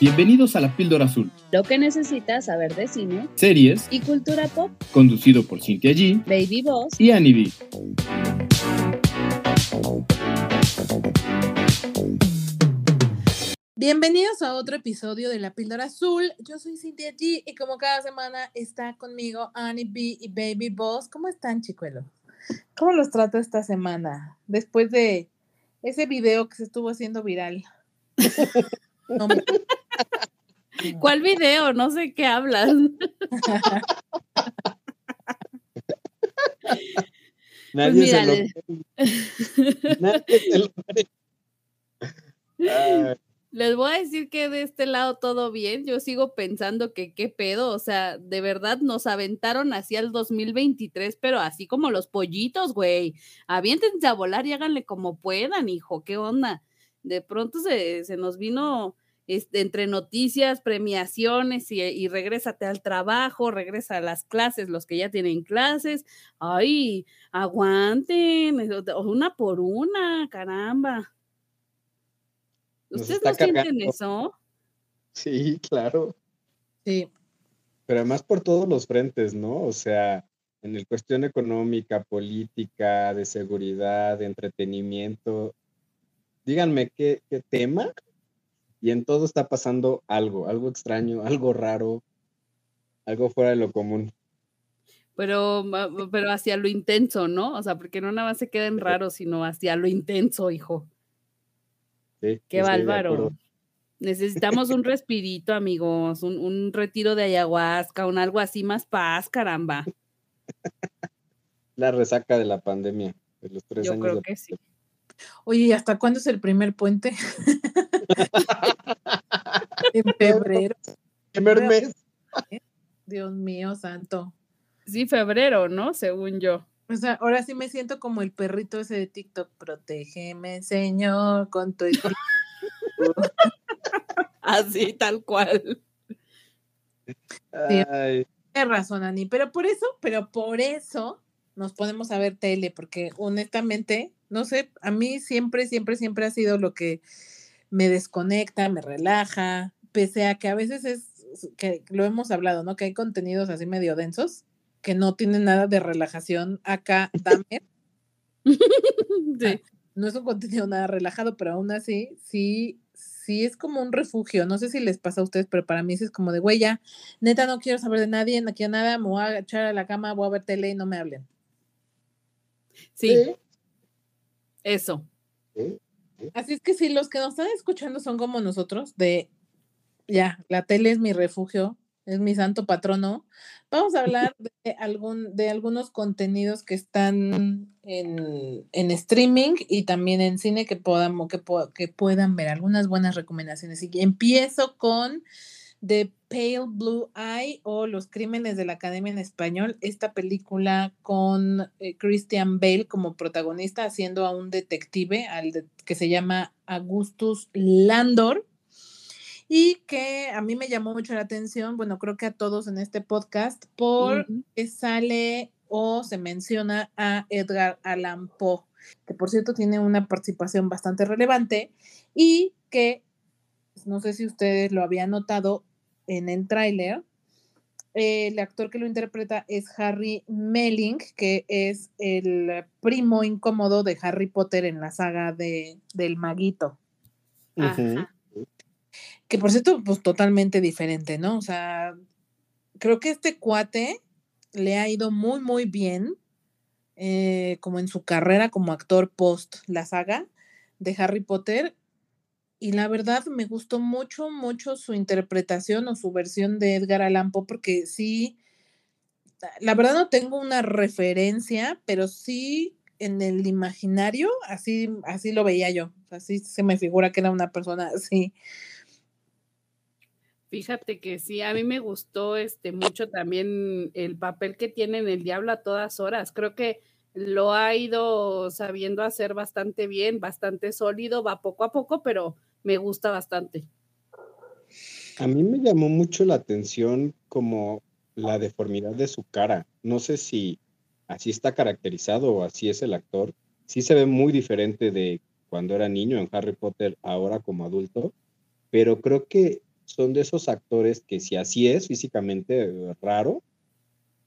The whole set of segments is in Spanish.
Bienvenidos a La Píldora Azul, Lo que necesitas saber de cine series y cultura pop. conducido por Cintia G Baby Boss. y Annie B. Bienvenidos a otro episodio de La Píldora Azul. Yo soy Cintia G y como cada semana está conmigo Annie B y Baby Boss. ¿Cómo están, chicuelos? ¿Cómo los trato esta semana? Después de ese video que se estuvo haciendo viral. No me- ¿Cuál video? No sé qué hablas. Nadie mira, se lo. Nadie se lo. Ay, Les voy a decir que de este lado todo bien. Yo sigo pensando que qué pedo. O sea, de verdad nos aventaron hacia el 2023, pero así como los pollitos, güey. Aviéntense a volar y háganle como puedan, hijo. ¿Qué onda? De pronto se, se nos vino este, entre noticias, premiaciones y, y regrésate al trabajo, regresa a las clases, los que ya tienen clases. Ay, aguanten, una por una, caramba. Nos ¿Ustedes no sienten eso? Sí, claro. Sí, Pero además por todos los frentes, ¿no? O sea, en el cuestión económica, política, de seguridad, de entretenimiento. Díganme qué, qué tema. Y en todo está pasando algo, algo extraño, algo raro, algo fuera de lo común. Pero, pero hacia lo intenso, ¿no? O sea, porque no nada más se queda en raro, sino hacia lo intenso, hijo. Sí, Qué bárbaro. Necesitamos un respirito, amigos, un, un retiro de ayahuasca, un algo así más paz, caramba. La resaca de la pandemia, de los tres Yo años creo de que sí. Oye, ¿y hasta cuándo es el primer puente? en febrero. primer mes. Dios mío, santo. Sí, febrero, ¿no? Según yo. O sea, ahora sí me siento como el perrito ese de TikTok. Protégeme, Señor, con tu. Así, tal cual. Ay, Tienes razón, Ani, pero por eso, pero por eso nos ponemos a ver tele, porque honestamente, no sé, a mí siempre, siempre, siempre ha sido lo que me desconecta, me relaja, pese a que a veces es, que lo hemos hablado, ¿no? Que hay contenidos así medio densos, que no tienen nada de relajación. Acá, Dahmer, Sí. no es un contenido nada relajado, pero aún así, sí, sí es como un refugio. No sé si les pasa a ustedes, pero para mí sí es como de, güey, ya, neta, no quiero saber de nadie, no quiero nada, me voy a echar a la cama, voy a ver tele y no me hablen. Sí, sí, eso. sí. Así es que si los que nos están escuchando son como nosotros, de, ya, la tele es mi refugio, es mi santo patrono, vamos a hablar de, algún, de algunos contenidos que están en, en streaming y también en cine que, podamos, que, po- que puedan ver, algunas buenas recomendaciones. Y empiezo con The Pale Blue Eye o Los Crímenes de la Academia en Español, esta película con eh, Christian Bale como protagonista haciendo a un detective al de- que se llama Augustus Landor y que a mí me llamó mucho la atención, bueno, creo que a todos en este podcast, porque Ujú. sale o se menciona a Edgar Allan Poe, que por cierto tiene una participación bastante relevante y que no sé si ustedes lo habían notado en el tráiler. eh, el actor que lo interpreta es Harry Melling, que es el primo incómodo de Harry Potter en la saga de, del maguito. Ajá. Que por cierto, pues totalmente diferente, ¿no? O sea, creo que este cuate le ha ido muy, muy bien, eh, como en su carrera como actor post la saga de Harry Potter. Y la verdad me gustó mucho, mucho su interpretación o su versión de Edgar Allan Poe, porque sí, la verdad no tengo una referencia, pero sí en el imaginario, así, así lo veía yo. Así se me figura que era una persona así. Fíjate que sí, a mí me gustó este mucho también el papel que tiene en El Diablo a todas horas. Creo que lo ha ido sabiendo hacer bastante bien, bastante sólido, va poco a poco, pero me gusta bastante. A mí me llamó mucho la atención como la deformidad de su cara. No sé si así está caracterizado o así es el actor. Sí se ve muy diferente de cuando era niño en Harry Potter, ahora como adulto, pero creo que son de esos actores que si así es físicamente eh, raro,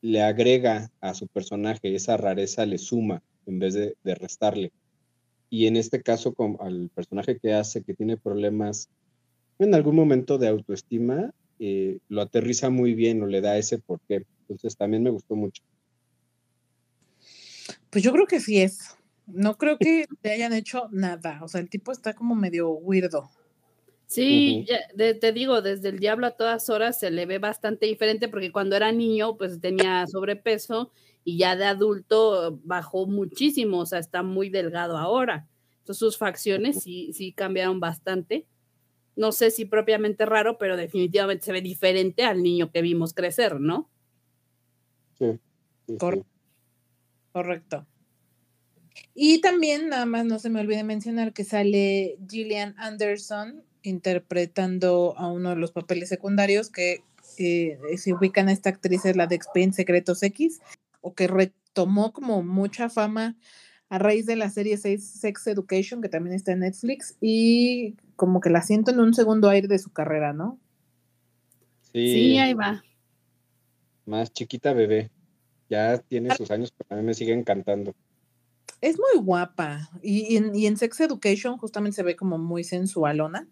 le agrega a su personaje esa rareza, le suma en vez de, restarle. Y en este caso, con, al personaje que hace, que tiene problemas en algún momento de autoestima, eh, lo aterriza muy bien o le da ese porqué. Entonces también me gustó mucho. Pues yo creo que sí es. No creo que te hayan hecho nada. O sea, el tipo está como medio weirdo. Sí, te digo, desde el diablo a todas horas se le ve bastante diferente porque cuando era niño pues tenía sobrepeso y ya de adulto bajó muchísimo, o sea, está muy delgado ahora. Entonces sus facciones sí, sí cambiaron bastante. No sé si propiamente raro, pero definitivamente se ve diferente al niño que vimos crecer, ¿no? Sí. Correcto. Y también, nada más no se me olvide mencionar que sale Gillian Anderson interpretando a uno de los papeles secundarios que eh, se ubican esta actriz es la de Expedientes Secretos X, o que retomó como mucha fama a raíz de la serie Sex Education, que también está en Netflix, y como que la siento en un segundo aire de su carrera, ¿no? Sí, ahí va. Más chiquita bebé. Ya tiene sus años, pero a mí me sigue encantando. Es muy guapa. Y, en, y en Sex Education justamente se ve como muy sensualona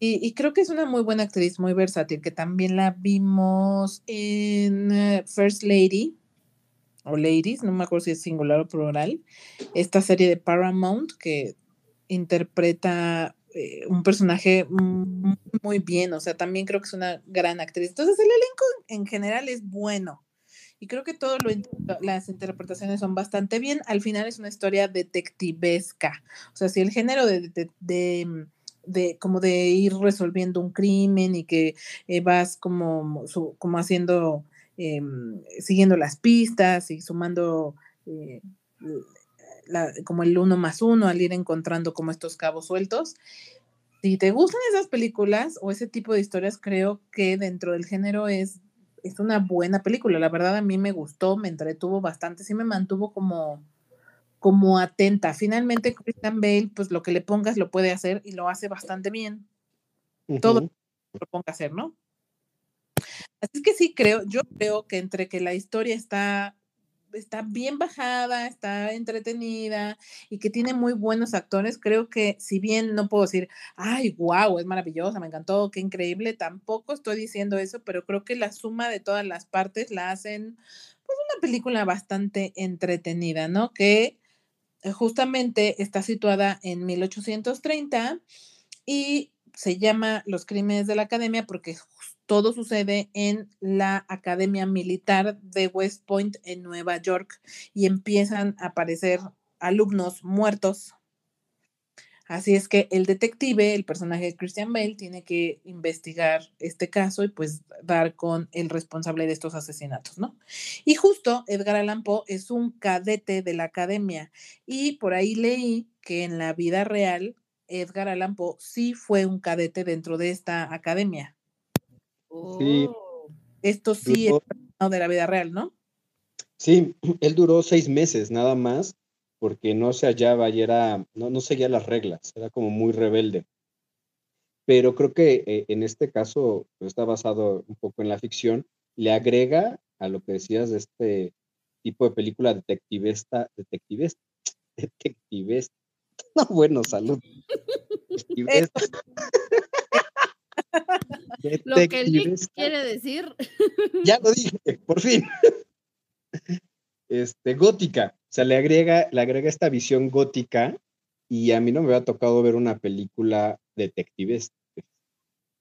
y, creo que es una muy buena actriz, muy versátil, que también la vimos en eh, First Lady o Ladies, no me acuerdo si es singular o plural, esta serie de Paramount que interpreta eh, un personaje muy bien, o sea, también creo que es una gran actriz. Entonces, el elenco en general es bueno. Y creo que todas las interpretaciones son bastante bien. Al final es una historia detectivesca. O sea, si el género de de como de ir resolviendo un crimen y que eh, vas como, como haciendo, em, siguiendo las pistas y sumando eh, como el uno más uno al ir encontrando como estos cabos sueltos. Si te gustan esas películas o ese tipo de historias, creo que dentro del género es, es una buena película. La verdad a mí me gustó, me entretuvo bastante, sí me mantuvo como como atenta. Finalmente, Christian Bale, pues lo que le pongas lo puede hacer y lo hace bastante bien. Todo lo ponga a hacer, ¿no? Así que sí creo, yo creo que entre que la historia está, está bien bajada, está entretenida y que tiene muy buenos actores, creo que si bien no puedo decir, ay, wow, es maravillosa, me encantó, qué increíble, tampoco estoy diciendo eso, pero creo que la suma de todas las partes la hacen pues una película bastante entretenida, ¿no? Que justamente está situada en 1830 y se llama Los Crímenes de la Academia porque todo sucede en la Academia Militar de West Point en Nueva York y empiezan a aparecer alumnos muertos Así es que el detective, el personaje de Christian Bale, tiene que investigar este caso y pues dar con el responsable de estos asesinatos, ¿no? Y justo Edgar Allan Poe es un cadete de la academia y por ahí leí que en la vida real Edgar Allan Poe sí fue un cadete dentro de esta academia. Sí. Oh. Esto sí es de la vida real, ¿no? Sí, él duró seis meses nada más porque no se hallaba y era, no, no seguía las reglas, era como muy rebelde. Pero creo que eh, en este caso pues, está basado un poco en la ficción, le agrega a lo que decías de este tipo de película detectivesta, detectivesta, detectivesta. No, bueno, salud. Lo que el quiere decir. Ya lo dije, por fin. Este, gótica. O sea, le agrega, le agrega esta visión gótica y a mí no me había tocado ver una película detectives.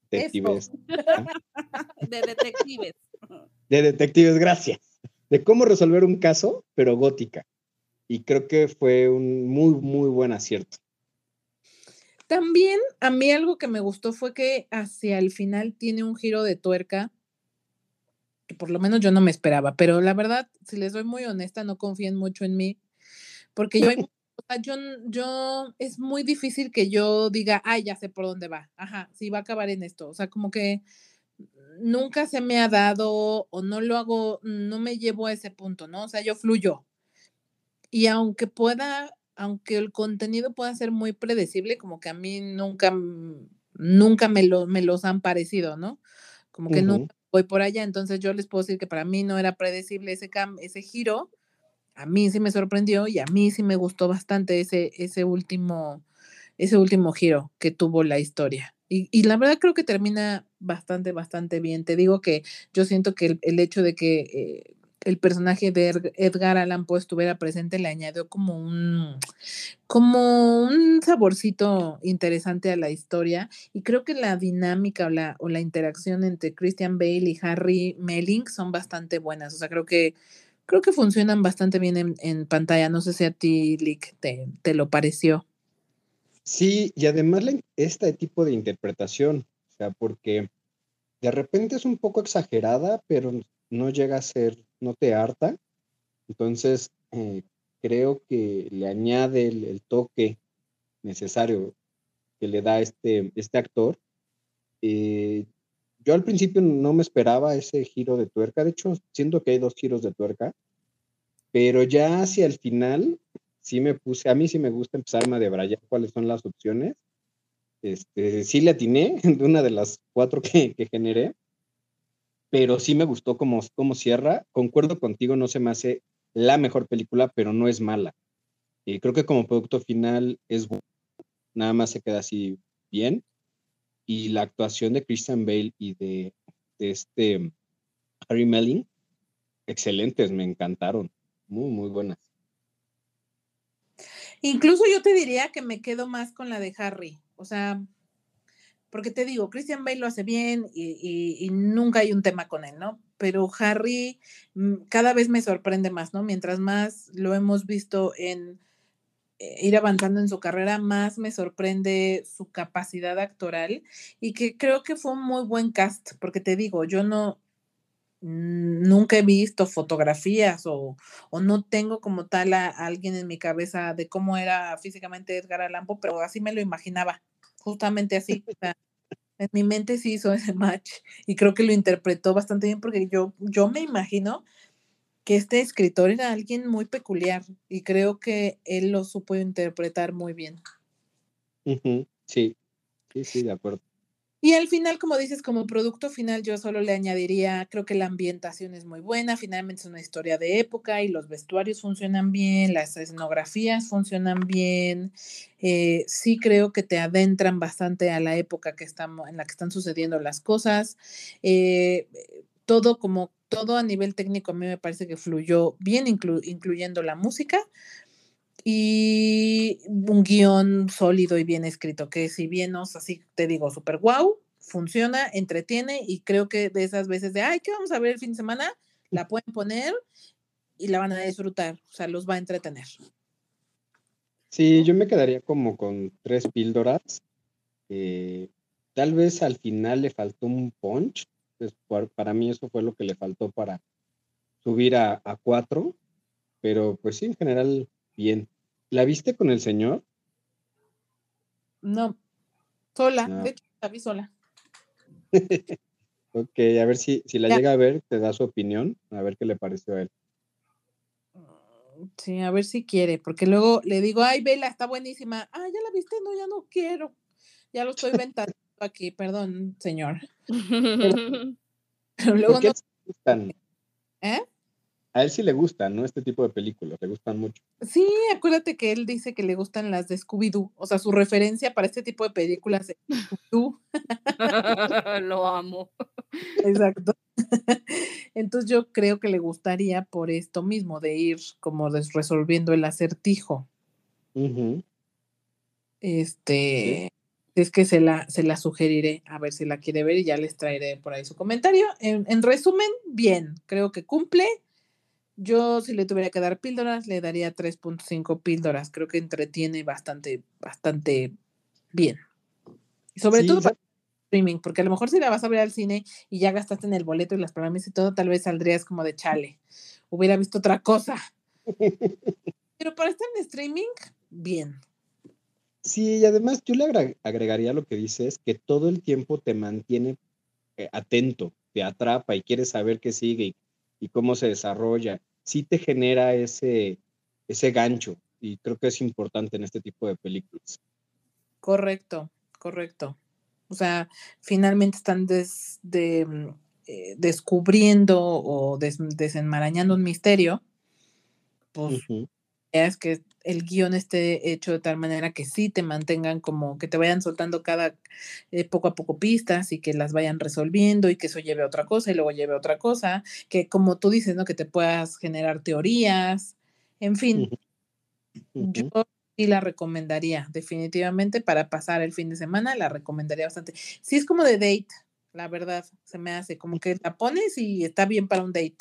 Detectives. De detectives. De detectives, gracias. De cómo resolver un caso, pero gótica. Y creo que fue un muy, muy buen acierto. También a mí algo que me gustó fue que hacia el final tiene un giro de tuerca que por lo menos yo no me esperaba, pero la verdad, si les soy muy honesta, no confíen mucho en mí, porque yo, yo, yo, es muy difícil que yo diga, ay, ya sé por dónde va, ajá, sí va a acabar en esto, o sea, como que nunca se me ha dado o no lo hago, no me llevo a ese punto, ¿no? O sea, yo fluyo. Y aunque pueda, aunque el contenido pueda ser muy predecible, como que a mí nunca nunca me, lo, me los han parecido, ¿no? Como que Ujú. nunca voy por allá, entonces yo les puedo decir que para mí no era predecible ese, cam ese giro, a mí sí me sorprendió y a mí sí me gustó bastante ese, ese, último, ese último giro que tuvo la historia. Y, y, la verdad creo que termina bastante, bastante bien. Te digo que yo siento que el, hecho de que eh, el personaje de Edgar Allan Poe estuviera presente le añadió como un, como un saborcito interesante a la historia y creo que la dinámica o la, interacción entre Christian Bale y Harry Melling son bastante buenas. O sea, creo que creo que funcionan bastante bien en, en pantalla. No sé si a ti, Lick, te, te lo pareció. Sí, y además este tipo de interpretación, o sea, porque de repente es un poco exagerada, pero no llega a ser, no te harta. Entonces, eh, creo que le añade el, toque necesario que le da este, este actor. Eh, yo al principio no me esperaba ese giro de tuerca, de hecho, siento que hay dos giros de tuerca, pero ya hacia el final sí me puse, a mí sí me gusta empezarme a debrayar cuáles son las opciones. Este, sí le atiné de una de las cuatro que, que generé, pero sí me gustó cómo, cómo cierra. Concuerdo contigo, no se me hace la mejor película, pero no es mala. Y creo que como producto final es bueno, nada más se queda así bien. Y la actuación de Christian Bale y de, de este Harry Melling, excelentes, me encantaron, muy, muy buenas. Incluso yo te diría que me quedo más con la de Harry, o sea, porque te digo, Christian Bale lo hace bien y, y, y, nunca hay un tema con él, ¿no? Pero Harry mm, cada vez me sorprende más, ¿no? Mientras más lo hemos visto en eh, ir avanzando en su carrera, más me sorprende su capacidad actoral y que creo que fue un muy buen cast, porque te digo, yo no, nunca he visto fotografías o, o, no tengo como tal a, alguien en mi cabeza de cómo era físicamente Edgar Allan pero así me lo imaginaba, justamente así. O sea, en mi mente sí hizo ese match y creo que lo interpretó bastante bien porque yo, yo me imagino que este escritor era alguien muy peculiar y creo que él lo supo interpretar muy bien. Sí, sí, sí, de acuerdo. Y al final, como dices, como producto final, yo solo le añadiría, creo que la ambientación es muy buena, finalmente es una historia de época y los vestuarios funcionan bien, las escenografías funcionan bien, eh, sí creo que te adentran bastante a la época que estamos, en la que están sucediendo las cosas, eh, todo como, todo a nivel técnico a mí me parece que fluyó bien, inclu incluyendo la música, y un guion sólido y bien escrito, que si bien no así, te digo, súper wow, funciona, entretiene y creo que de esas veces de, ay, ¿qué vamos a ver el fin de semana? La pueden poner y la van a disfrutar, o sea, los va a entretener. Sí, yo me quedaría como con tres píldoras. Eh, tal vez al final le faltó un punch, pues por, para mí eso fue lo que le faltó para subir a, a cuatro, pero pues sí, en general, bien. ¿La viste con el señor? No, sola, no. de hecho la vi sola. ok, a ver si, si la ya. llega a ver, te da su opinión, a ver qué le pareció a él. Sí, a ver si quiere, porque luego le digo, ay, Vela, está buenísima. Ah, ya la viste, no, ya no quiero. Ya lo estoy ventando aquí, perdón, señor. Pero, pero luego no... Gustan? ¿Eh? A él sí le gustan, ¿no? Este tipo de películas, le gustan mucho. Sí, acuérdate que él dice que le gustan las de Scooby-Doo. O sea, su referencia para este tipo de películas es Scooby-Doo. Lo amo. Exacto. Entonces yo creo que le gustaría por esto mismo, de ir como resolviendo el acertijo. Uh -huh. Este, ¿Sí? es que se la, se la sugeriré a ver si la quiere ver y ya les traeré por ahí su comentario. En, en resumen, bien, creo que cumple. Yo, si le tuviera que dar píldoras, le daría 3.5 píldoras. Creo que entretiene bastante, bastante bien. Sobre sí, todo para streaming, porque a lo mejor si la vas a ver al cine y ya gastaste en el boleto y las programas y todo, tal vez saldrías como de chale. Hubiera visto otra cosa. Pero para estar en streaming, bien. Sí, y además yo le agregaría lo que dices, que todo el tiempo te mantiene eh, atento, te atrapa y quieres saber qué sigue y, y cómo se desarrolla. Sí te genera ese, ese gancho y creo que es importante en este tipo de películas. Correcto, correcto. O sea, finalmente están des- de, mm, eh, descubriendo o des- desenmarañando un misterio, pues. Es que el guion esté hecho de tal manera que sí te mantengan como que te vayan soltando cada eh, poco a poco pistas y que las vayan resolviendo y que eso lleve a otra cosa y luego lleve a otra cosa, que como tú dices, ¿no? Que te puedas generar teorías, en fin, yo sí la recomendaría definitivamente para pasar el fin de semana, la recomendaría bastante. Sí es como de date, la verdad, se me hace como que la pones y está bien para un date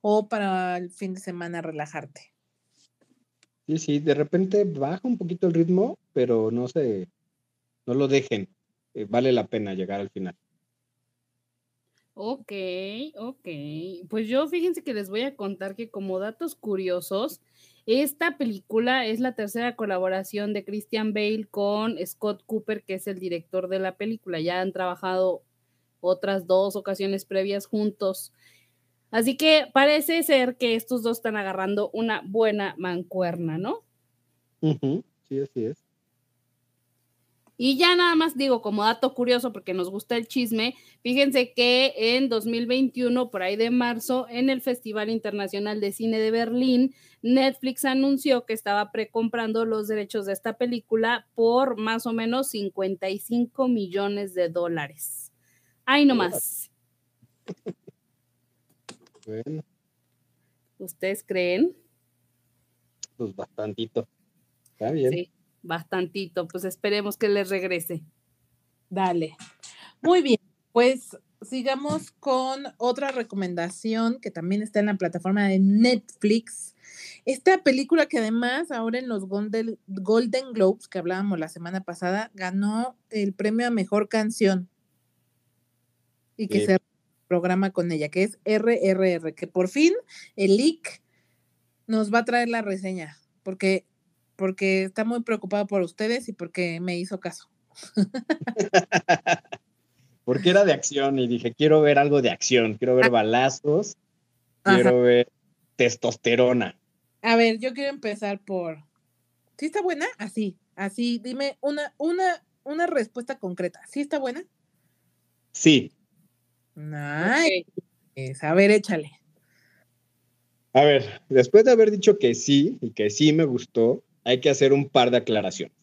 o para el fin de semana relajarte. Sí, sí, de repente baja un poquito el ritmo, pero no se, no lo dejen. eh, vale la pena llegar al final. Ok, ok. Pues yo fíjense que les voy a contar que como datos curiosos, esta película es la tercera colaboración de Christian Bale con Scott Cooper, que es el director de la película. Ya han trabajado otras dos ocasiones previas juntos. Así que parece ser que estos dos están agarrando una buena mancuerna, ¿no? Ujú, Sí, así es. Y ya nada más digo como dato curioso porque nos gusta el chisme, fíjense que en 2021, por ahí de marzo, en el Festival Internacional de Cine de Berlín, Netflix anunció que estaba precomprando los derechos de esta película por más o menos 55 millones de dólares. Ahí nomás. Bueno, ¿Ustedes creen? pues bastantito. Está bien. Sí, bastantito. Pues esperemos que les regrese. Dale. Muy bien, pues sigamos con otra recomendación que también está en la plataforma de Netflix. Esta película que además ahora en los Golden, Golden Globes que hablábamos la semana pasada ganó el premio a mejor canción y que Sí. se programa con ella, que es RRR, que por fin el leak nos va a traer la reseña, porque, porque está muy preocupado por ustedes y porque me hizo caso. Porque era de acción y dije, quiero ver algo de acción, quiero ver balazos, Ajá. quiero ver testosterona. A ver, yo quiero empezar por. ¿Sí está buena? Así, así. Dime una, una, una respuesta concreta. ¿Sí está buena? Sí. Nice. Ok. A ver, échale. A ver, después de haber dicho que sí y que sí me gustó, hay que hacer un par de aclaraciones.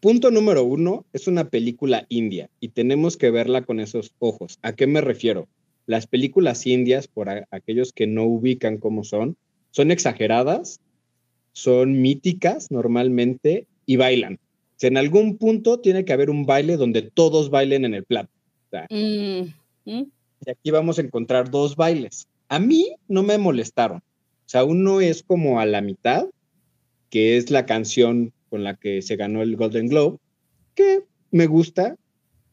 Punto número uno, es una película india y tenemos que verla con esos ojos. ¿A qué me refiero? Las películas indias, por aquellos que no ubican cómo son, son exageradas, son míticas normalmente y bailan. O sea, en algún punto tiene que haber un baile donde todos bailen en el plato. Mm, mm. Y aquí vamos a encontrar dos bailes. A mí no me molestaron. O sea, uno es como a la mitad, que es la canción con la que se ganó el Golden Globe, que me gusta.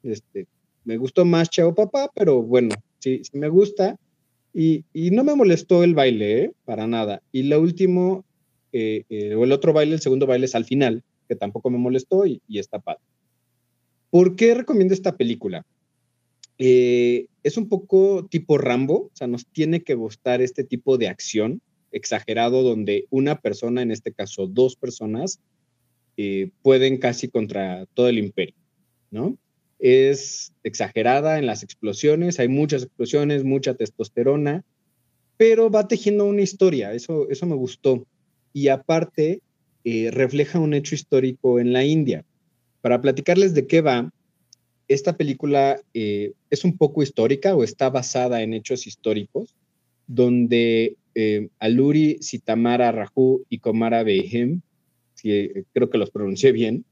Este, me gustó más Chao Papá, pero bueno, sí, me gusta. Y, y no me molestó el baile, ¿eh? para nada. Y lo último, eh, eh, o el otro baile, el segundo baile es al final, que tampoco me molestó y, y está padre. ¿Por qué recomiendo esta película? Eh, es un poco tipo Rambo, o sea, nos tiene que gustar este tipo de acción exagerado donde una persona, en este caso dos personas, eh, pueden casi contra todo el imperio, ¿no? Es exagerada en las explosiones, hay muchas explosiones, mucha testosterona, pero va tejiendo una historia, eso, eso me gustó. Y aparte, eh, refleja un hecho histórico en la India. Para platicarles de qué va, esta película eh, es un poco histórica o está basada en hechos históricos, donde eh, Aluri Sitamara Raju y Komara Behem, si, creo que los pronuncié bien,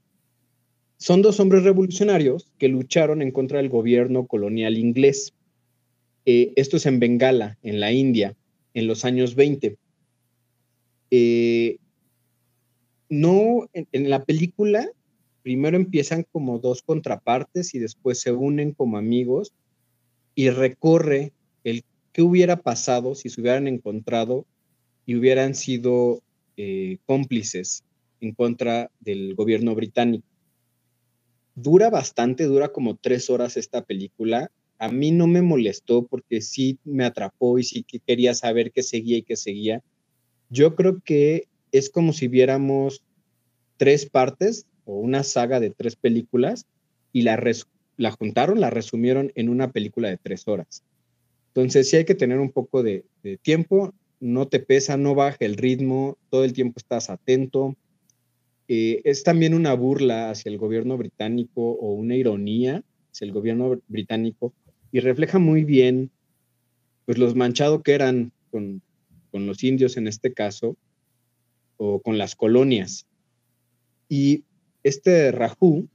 son dos hombres revolucionarios que lucharon en contra del gobierno colonial inglés. Eh, esto es en Bengala, en la India, en los años 20. Eh, no, en la película primero empiezan como dos contrapartes y después se unen como amigos y recorre el qué hubiera pasado si se hubieran encontrado y hubieran sido eh, cómplices en contra del gobierno británico. Dura bastante, dura como tres horas esta película. A mí no me molestó porque sí me atrapó y sí que quería saber qué seguía y qué seguía. Yo creo que es como si viéramos tres partes una saga de tres películas y la, la juntaron, la resumieron en una película de tres horas. Entonces sí hay que tener un poco de, de tiempo, no te pesa, no baja el ritmo, todo el tiempo estás atento. Eh, es también una burla hacia el gobierno británico o una ironía hacia el gobierno británico y refleja muy bien pues los manchados que eran con, con los indios en este caso o con las colonias. Y este Rajú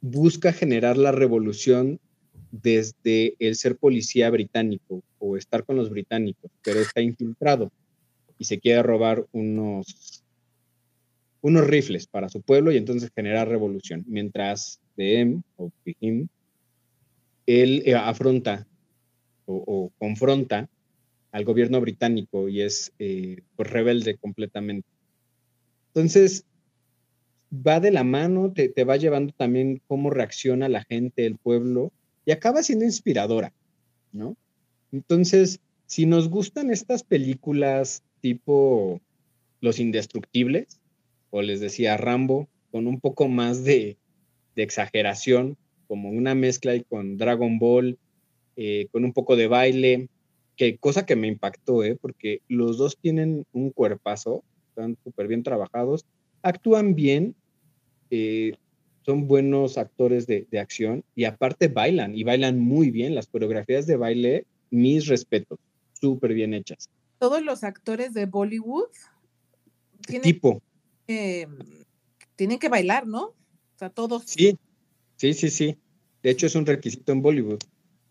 busca generar la revolución desde el ser policía británico o estar con los británicos, pero está infiltrado y se quiere robar unos, unos rifles para su pueblo y entonces generar revolución. Mientras DM o Pijim, él eh, afronta o, confronta al gobierno británico y es eh, pues, rebelde completamente. Entonces, va de la mano, te, te va llevando también cómo reacciona la gente, el pueblo, y acaba siendo inspiradora, ¿no? Entonces, si nos gustan estas películas tipo Los Indestructibles, o les decía Rambo, con un poco más de, exageración, como una mezcla y con Dragon Ball, eh, con un poco de baile, que cosa que me impactó, ¿eh? porque los dos tienen un cuerpazo, están súper bien trabajados, actúan bien, eh, son buenos actores de, acción y aparte bailan y bailan muy bien. Las coreografías de baile, mis respetos, súper bien hechas. Todos los actores de Bollywood tienen, tipo. tienen que bailar, ¿no? O sea, todos. Sí, sí, sí, sí. De hecho, es un requisito en Bollywood.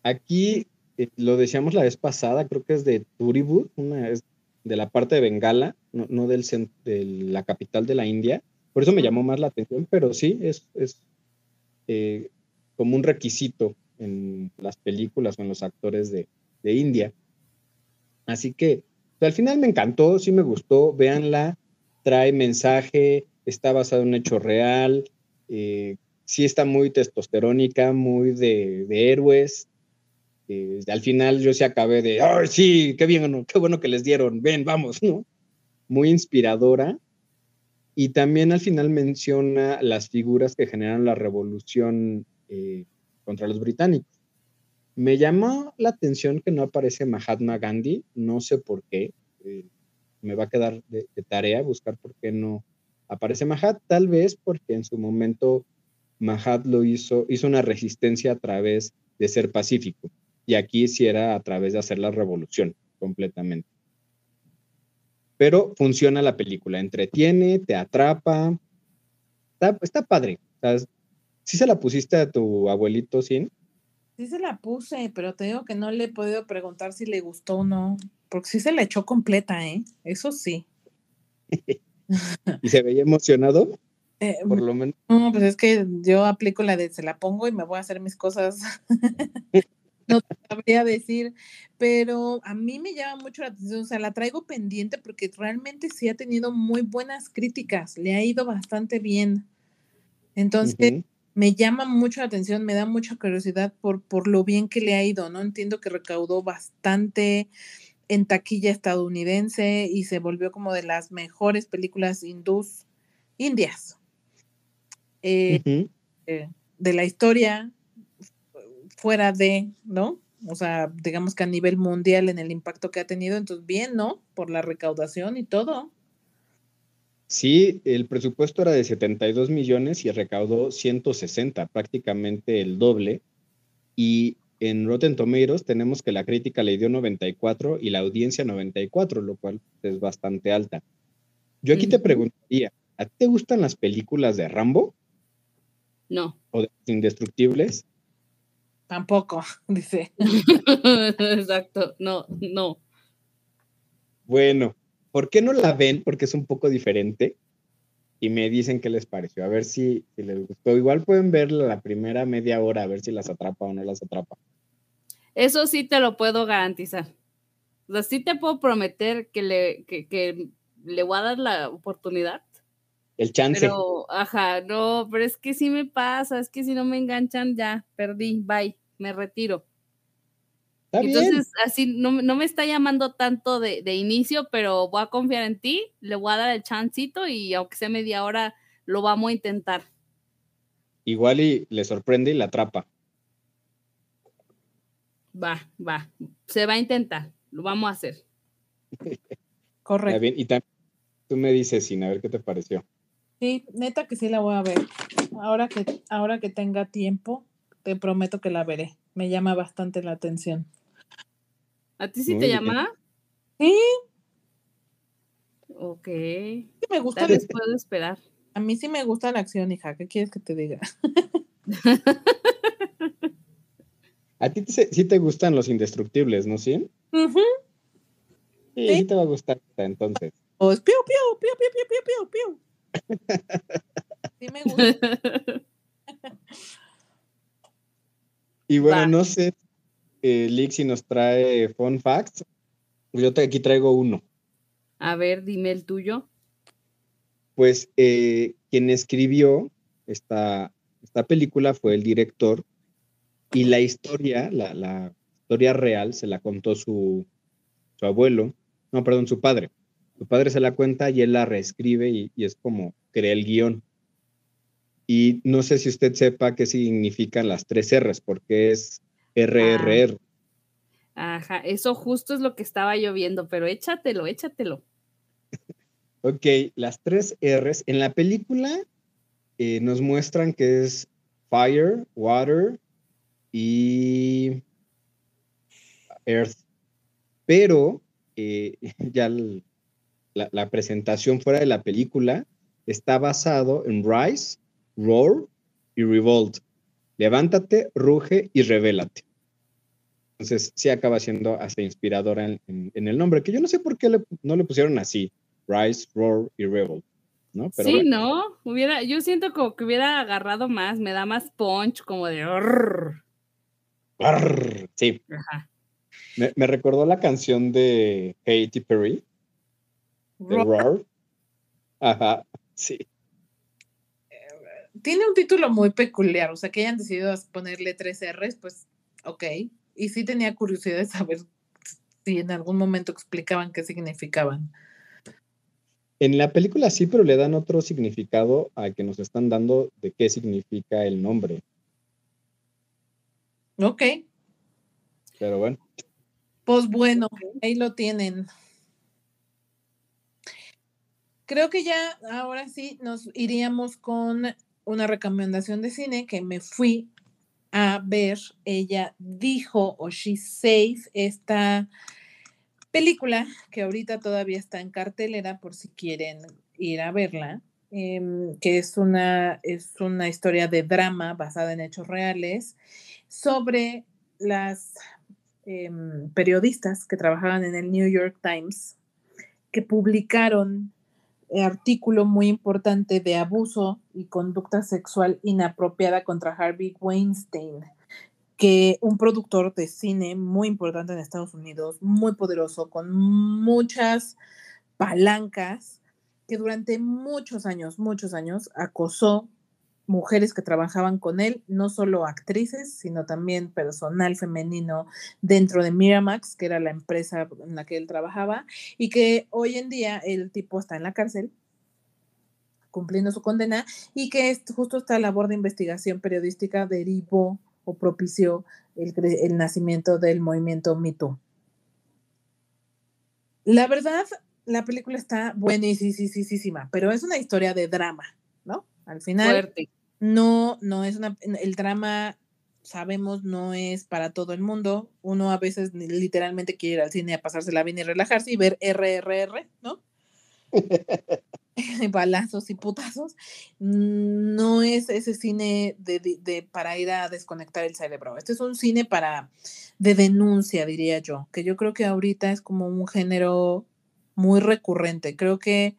Aquí eh, lo decíamos la vez pasada, creo que es de Turibud, una es de la parte de Bengala, no, del de la capital de la India por eso me llamó más la atención, pero sí, es, es eh, como un requisito en las películas o en los actores de, India. Así que pues, al final me encantó, sí me gustó, véanla, trae mensaje, está basado en un hecho real, eh, sí está muy testosterónica, muy de, héroes. Eh, al final yo sí acabé de, ¡ay, sí, qué bien, qué bueno que les dieron! Ven, vamos, ¿no? Muy inspiradora y también al final menciona las figuras que generan la revolución eh, contra los británicos. Me llamó la atención que no aparece Mahatma Gandhi, no sé por qué. Eh, me va a quedar de, tarea buscar por qué no aparece Mahat, tal vez porque en su momento Mahat lo hizo, hizo una resistencia a través de ser pacífico, y aquí sí era a través de hacer la revolución completamente pero funciona la película, entretiene, te atrapa, está, padre. ¿Sí se la pusiste a tu abuelito, Sin? Sí se la puse, pero te digo que no le he podido preguntar si le gustó o no, porque sí se la echó completa, ¿eh? Eso sí. ¿Y se veía emocionado? Eh, Por lo menos. No, pues es que yo aplico la de se la pongo y me voy a hacer mis cosas. no te sabría decir, pero a mí me llama mucho la atención, o sea, la traigo pendiente porque realmente sí ha tenido muy buenas críticas, le ha ido bastante bien. Entonces, me llama mucho la atención, me da mucha curiosidad por, por lo bien que le ha ido, ¿no? Entiendo que recaudó bastante en taquilla estadounidense y se volvió como de las mejores películas hindús indias eh, eh, de la historia fuera de, ¿no? O sea, digamos que a nivel mundial en el impacto que ha tenido, entonces bien, ¿no? Por la recaudación y todo. Sí, el presupuesto era de 72 millones y recaudó 160, prácticamente el doble. Y en Rotten Tomatoes tenemos que la crítica le dio 94 y la audiencia 94, lo cual es bastante alta. Yo aquí te preguntaría, ¿a ti te gustan las películas de Rambo? No. ¿O de Indestructibles? Tampoco, dice. Exacto, no, no. Bueno, ¿por qué no la ven? Porque es un poco diferente. Y me dicen qué les pareció. A ver si, les gustó. Igual pueden verla la primera media hora, a ver si las atrapa o no las atrapa. Eso sí te lo puedo garantizar. O sea, sí te puedo prometer que le, que le voy a dar la oportunidad el chance. Pero, ajá, no, pero es que sí me pasa, es que si no me enganchan, ya, perdí, bye, me retiro. Entonces, así no, me está llamando tanto de, inicio, pero voy a confiar en ti, le voy a dar el chancito y aunque sea media hora, lo vamos a intentar. igual y le sorprende y la atrapa. Va, va. Se va a intentar. Lo vamos a hacer. Correcto. Y también tú me dices, sin a ver qué te pareció. Sí, neta que sí la voy a ver. Ahora que, ahora que tenga tiempo, te prometo que la veré. Me llama bastante la atención. ¿A ti sí te llama? Sí. Ok. Sí me gusta. Tal vez puedo esperar. A mí sí me gusta la acción, hija. ¿Qué quieres que te diga? A ti sí te gustan los indestructibles, ¿no? ¿Sí? Ujú. Sí, Sí. sí te va a gustar entonces. O es piu, piu, piu, piu, piu, piu, piu, piu. Sí me gusta. Y bueno, Va. no sé, eh, Lick, si nos trae fun facts. Yo te, aquí traigo uno. A ver, dime el tuyo. Pues eh, quien escribió esta, esta película fue el director y la historia, la, la historia real, se la contó su, su abuelo, no, perdón, su padre. Su padre se la cuenta y él la reescribe y, y es como crea el guion. Y no sé si usted sepa qué significan las tres R's, porque es RRR. Ajá, eso justo es lo que estaba yo viendo, pero échatelo, échatelo. Ok, las tres R's en la película eh, nos muestran que es fire, water y earth. Pero eh, ya el- la, la presentación fuera de la película está basado en rise, roar y revolt. Levántate, ruge y revélate. Entonces sí acaba siendo hasta inspiradora en, en- en el nombre, que yo no sé por qué le- no le pusieron así. Rise, Roar y Revolt, ¿no? Pero sí, bueno, ¿no? Hubiera, yo siento como que hubiera agarrado más, me da más punch, como de. "Arr". arr, sí, Ajá. me, me recordó la canción de Katy Perry, de Roar. Ajá, sí. Tiene un título muy peculiar, o sea, que hayan decidido ponerle tres R's, pues, ok. Y sí tenía curiosidad de saber si en algún momento explicaban qué significaban. En la película sí, pero le dan otro significado a que nos están dando de qué significa el nombre. Ok, Pero bueno, pues bueno, ahí lo tienen. Creo que ya ahora sí nos iríamos con una recomendación de cine que me fui a ver. Ella dijo, o she says, esta película que ahorita todavía está en cartelera por si quieren ir a verla, em, que es una, es una historia de drama basada en hechos reales sobre las em, periodistas que trabajaban en el New York Times que publicaron artículo muy importante de abuso y conducta sexual inapropiada contra Harvey Weinstein, que un productor de cine muy importante en Estados Unidos, muy poderoso, con muchas palancas, que durante muchos años, muchos años, acosó mujeres que trabajaban con él, no solo actrices, sino también personal femenino dentro de Miramax, que era la empresa en la que él trabajaba, y que hoy en día el tipo está en la cárcel cumpliendo su condena y que es, justo esta labor de investigación periodística derivó o propició el, el nacimiento del movimiento Me Too. La verdad, la película está buenísima, pero es una historia de drama. Al final, Fuerte. no, no es una, el drama, sabemos, no es para todo el mundo. Uno a veces literalmente quiere ir al cine a pasársela bien y relajarse y ver RRR, ¿no? Balazos y putazos. No es ese cine de, de- de- para ir a desconectar el cerebro. Este es un cine para de denuncia, diría yo, que yo creo que ahorita es como un género muy recurrente. Creo que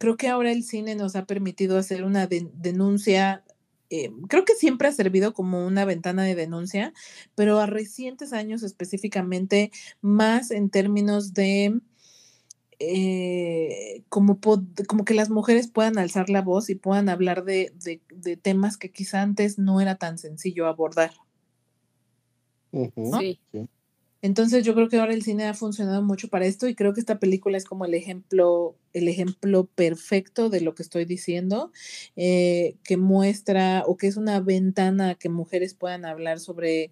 creo que ahora el cine nos ha permitido hacer una de- denuncia, eh, creo que siempre ha servido como una ventana de denuncia, pero a recientes años específicamente más en términos de eh, como, como que las mujeres puedan alzar la voz y puedan hablar de, de- de temas que quizá antes no era tan sencillo abordar. Ujú, Sí. sí. Entonces yo creo que ahora el cine ha funcionado mucho para esto y creo que esta película es como el ejemplo, el ejemplo perfecto de lo que estoy diciendo, eh, que muestra o que es una ventana a que mujeres puedan hablar sobre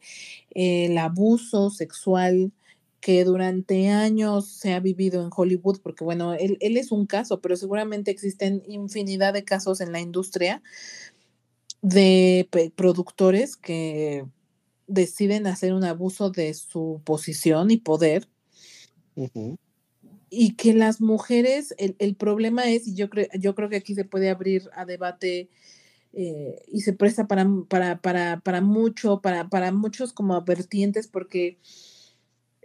eh, el abuso sexual que durante años se ha vivido en Hollywood, porque bueno, él, él es un caso, pero seguramente existen infinidad de casos en la industria de productores que deciden hacer un abuso de su posición y poder. Y que las mujeres, el, problema es, y yo, creo yo creo que aquí se puede abrir a debate eh, y se presta para, para, para, para mucho, para, para muchos como vertientes, porque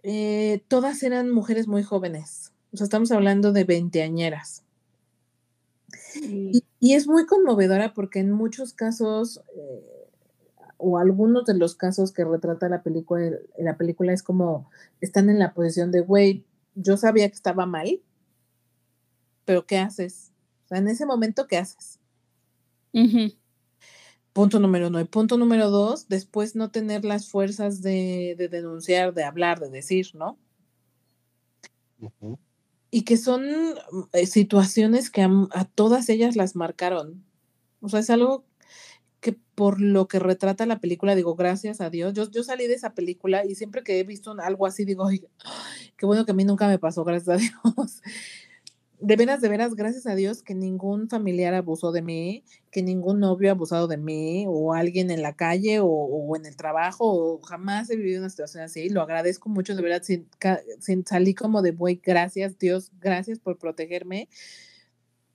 eh, todas eran mujeres muy jóvenes. O sea, estamos hablando de veinteañeras. Y, y, es muy conmovedora porque en muchos casos eh, o algunos de los casos que retrata la película, la película es como están en la posición de, güey, yo sabía que estaba mal, pero ¿qué haces? O sea, en ese momento, ¿qué haces? Punto número uno. Y punto número dos, después no tener las fuerzas de, denunciar, de hablar, de decir, ¿no? Y que son eh, situaciones que a, a, todas ellas las marcaron. O sea, es algo que por lo que retrata la película, digo, gracias a Dios. Yo, yo salí de esa película y siempre que he visto algo así, digo, qué bueno que a mí nunca me pasó, gracias a Dios. De veras, de veras, gracias a Dios que ningún familiar abusó de mí, que ningún novio ha abusado de mí, o alguien en la calle, o, o en el trabajo, o jamás he vivido una situación así. Lo agradezco mucho, de verdad, sin, sin salí como de, güey, gracias Dios, gracias por protegerme,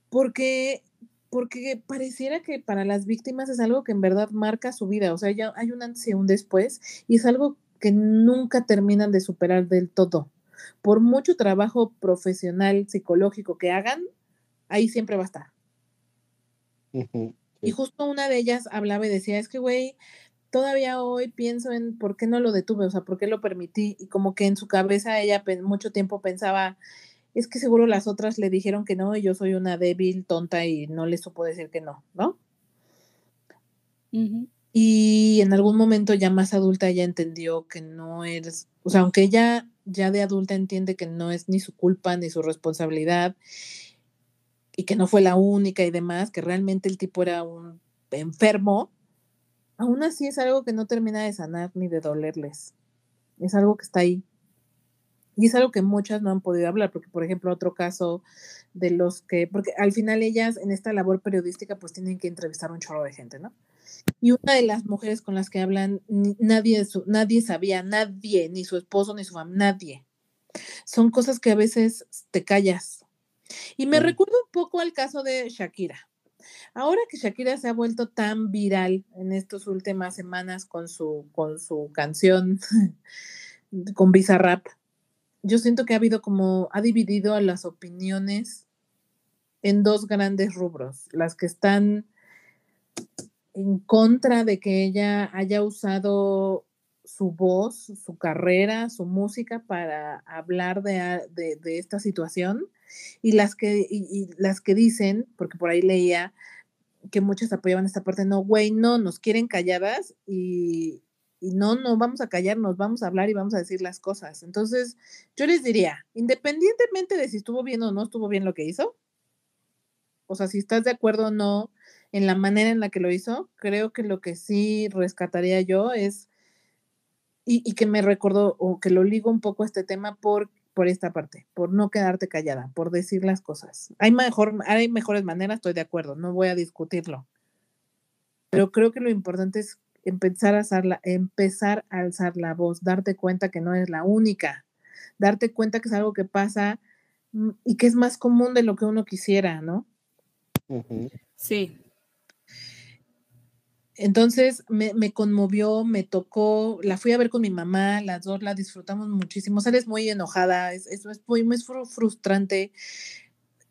porque porque pareciera que para las víctimas es algo que en verdad marca su vida, o sea, ya hay un antes y un después, y es algo que nunca terminan de superar del todo. Por mucho trabajo profesional, psicológico que hagan, ahí siempre va a estar. Y justo una de ellas hablaba y decía, es que, güey, todavía hoy pienso en por qué no lo detuve, o sea, por qué lo permití, y como que en su cabeza ella mucho tiempo pensaba, es que seguro las otras le dijeron que no y yo soy una débil, tonta y no le supo decir que no, ¿no? Y en algún momento ya más adulta ella entendió que no eres, o sea, aunque ella ya de adulta entiende que no es ni su culpa ni su responsabilidad y que no fue la única y demás, que realmente el tipo era un enfermo, aún así es algo que no termina de sanar ni de dolerles. Es algo que está ahí. Y es algo que muchas no han podido hablar, porque por ejemplo otro caso de los que, porque al final ellas en esta labor periodística pues tienen que entrevistar a un chorro de gente, ¿no? Y una de las mujeres con las que hablan, nadie, nadie sabía, nadie, ni su esposo, ni su familia, nadie. Son cosas que a veces te callas. Y me recuerda un poco al caso de Shakira. Ahora que Shakira se ha vuelto tan viral en estas últimas semanas con su, con su canción, con Bizarrap, yo siento que ha habido como, ha dividido a las opiniones en dos grandes rubros, las que están en contra de que ella haya usado su voz, su carrera, su música para hablar de, de, esta situación y las que, y las que dicen, porque por ahí leía que muchas apoyaban esta parte, no, güey, no, nos quieren calladas y, y no, no vamos a callarnos, vamos a hablar y vamos a decir las cosas. Entonces, yo les diría, independientemente de si estuvo bien o no estuvo bien lo que hizo, o sea, si estás de acuerdo o no en la manera en la que lo hizo, creo que lo que sí rescataría yo es, y, que me recordó, o que lo ligo un poco a este tema por, por esta parte, por no quedarte callada, por decir las cosas. Hay, mejor, hay mejores maneras, estoy de acuerdo, no voy a discutirlo. Pero creo que lo importante es empezar a, alzar la, empezar a alzar la voz, darte cuenta que no es la única, darte cuenta que es algo que pasa mm, y que es más común de lo que uno quisiera, ¿no? Sí. Entonces me, me, conmovió, me tocó, la fui a ver con mi mamá, las dos la disfrutamos muchísimo, sales muy enojada, es, es, es muy, muy frustrante